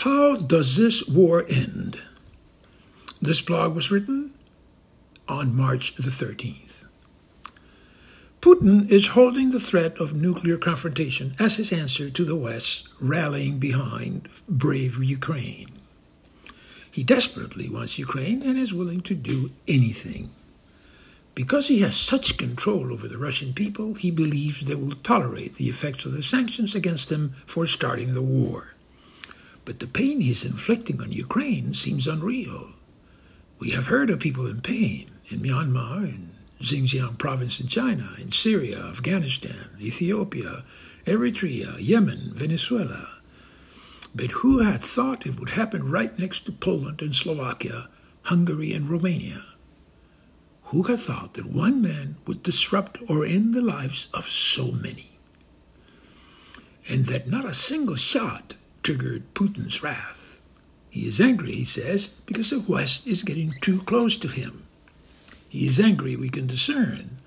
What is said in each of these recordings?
How does this war end? This blog was written on March the 13th. Putin is holding the threat of nuclear confrontation as his answer to the West rallying behind brave Ukraine. He desperately wants Ukraine and is willing to do anything. Because he has such control over the Russian people, he believes they will tolerate the effects of the sanctions against them for starting the war. But the pain he's inflicting on Ukraine seems unreal. We have heard of people in pain in Myanmar, in Xinjiang province in China, in Syria, Afghanistan, Ethiopia, Eritrea, Yemen, Venezuela. But who had thought it would happen right next to Poland and Slovakia, Hungary and Romania? Who had thought that one man would disrupt or end the lives of so many? And that not a single shot triggered Putin's wrath. He is angry, he says, because the West is getting too close to him. He is angry, we can discern,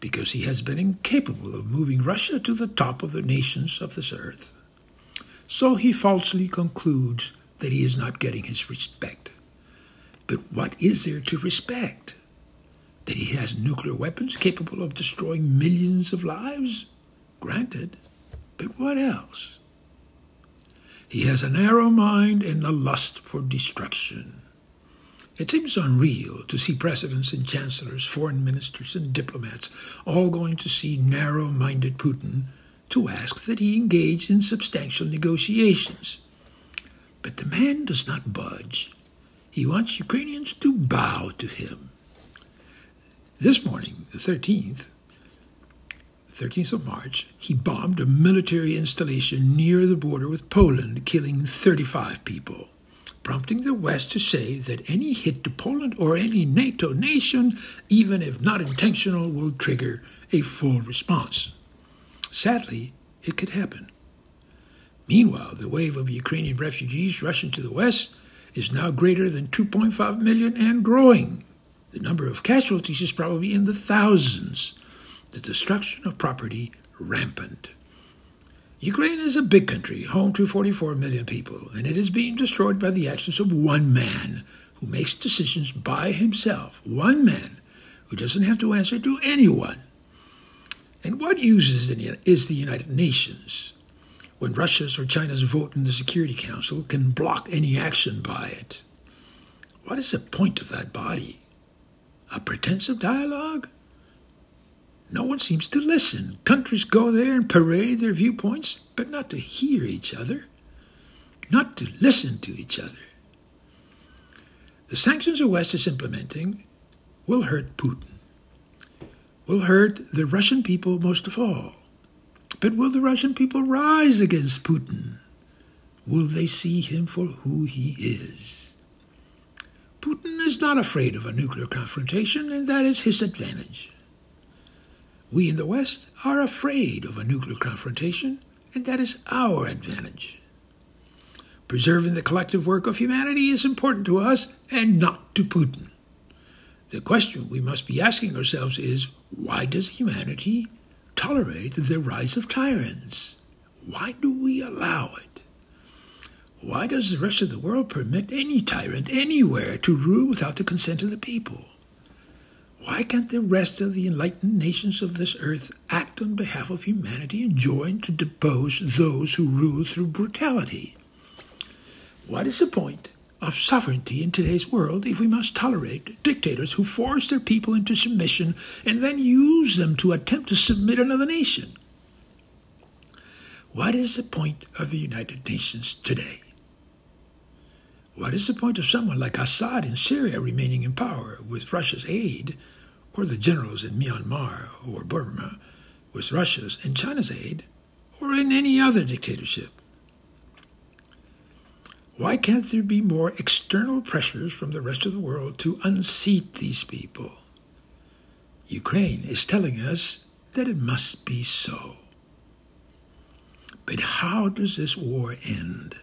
because he has been incapable of moving Russia to the top of the nations of this earth. So he falsely concludes that he is not getting his respect. But what is there to respect? That he has nuclear weapons capable of destroying millions of lives? Granted. But what else? He has a narrow mind and a lust for destruction. It seems unreal to see presidents and chancellors, foreign ministers, and diplomats all going to see narrow minded Putin to ask that he engage in substantial negotiations. But the man does not budge. He wants Ukrainians to bow to him. This morning, the 13th, 13th of March, he bombed a military installation near the border with Poland, killing 35 people, prompting the West to say that any hit to Poland or any NATO nation, even if not intentional, will trigger a full response. Sadly, it could happen. Meanwhile, the wave of Ukrainian refugees rushing to the West is now greater than 2.5 million and growing. The number of casualties is probably in the thousands the destruction of property rampant. Ukraine is a big country, home to 44 million people, and it is being destroyed by the actions of one man who makes decisions by himself. One man who doesn't have to answer to anyone. And what use is the United Nations when Russia's or China's vote in the Security Council can block any action by it? What is the point of that body? A pretense of dialogue? No one seems to listen. Countries go there and parade their viewpoints, but not to hear each other, not to listen to each other. The sanctions the West is implementing will hurt Putin, will hurt the Russian people most of all. But will the Russian people rise against Putin? Will they see him for who he is? Putin is not afraid of a nuclear confrontation, and that is his advantage. We in the West are afraid of a nuclear confrontation, and that is our advantage. Preserving the collective work of humanity is important to us and not to Putin. The question we must be asking ourselves is why does humanity tolerate the rise of tyrants? Why do we allow it? Why does the rest of the world permit any tyrant anywhere to rule without the consent of the people? Why can't the rest of the enlightened nations of this earth act on behalf of humanity and join to depose those who rule through brutality? What is the point of sovereignty in today's world if we must tolerate dictators who force their people into submission and then use them to attempt to submit another nation? What is the point of the United Nations today? What is the point of someone like Assad in Syria remaining in power with Russia's aid or the generals in Myanmar or Burma with Russia's and China's aid, or in any other dictatorship. Why can't there be more external pressures from the rest of the world to unseat these people? Ukraine is telling us that it must be so. But how does this war end?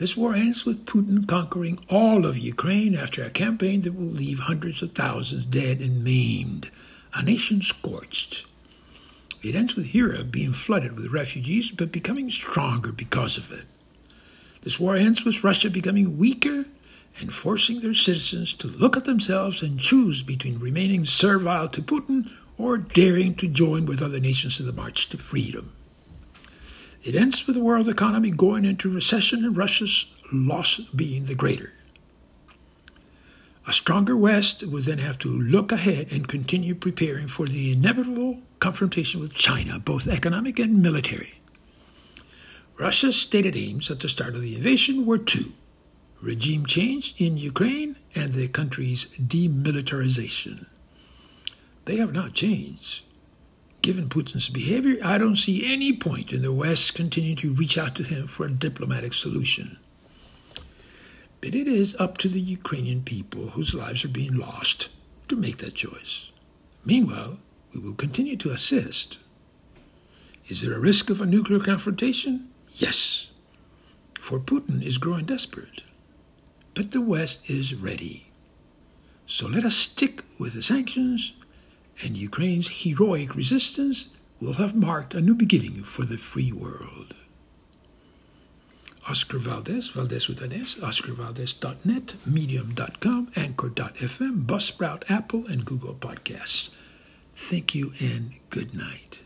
This war ends with Putin conquering all of Ukraine after a campaign that will leave hundreds of thousands dead and maimed, a nation scorched. It ends with Europe being flooded with refugees, but becoming stronger because of it. This war ends with Russia becoming weaker and forcing their citizens to look at themselves and choose between remaining servile to Putin or daring to join with other nations in the march to freedom. It ends with the world economy going into recession and Russia's loss being the greater. A stronger West would then have to look ahead and continue preparing for the inevitable confrontation with China, both economic and military. Russia's stated aims at the start of the invasion were two regime change in Ukraine and the country's demilitarization. They have not changed. Given Putin's behavior, I don't see any point in the West continuing to reach out to him for a diplomatic solution. But it is up to the Ukrainian people whose lives are being lost to make that choice. Meanwhile, we will continue to assist. Is there a risk of a nuclear confrontation? Yes, for Putin is growing desperate. But the West is ready. So let us stick with the sanctions, and Ukraine's heroic resistance will have marked a new beginning for the free world. Oscar Valdez, Valdez with an S, oscarvaldez.net, medium.com, anchor.fm, Buzzsprout, Apple, and Google Podcasts. Thank you and good night.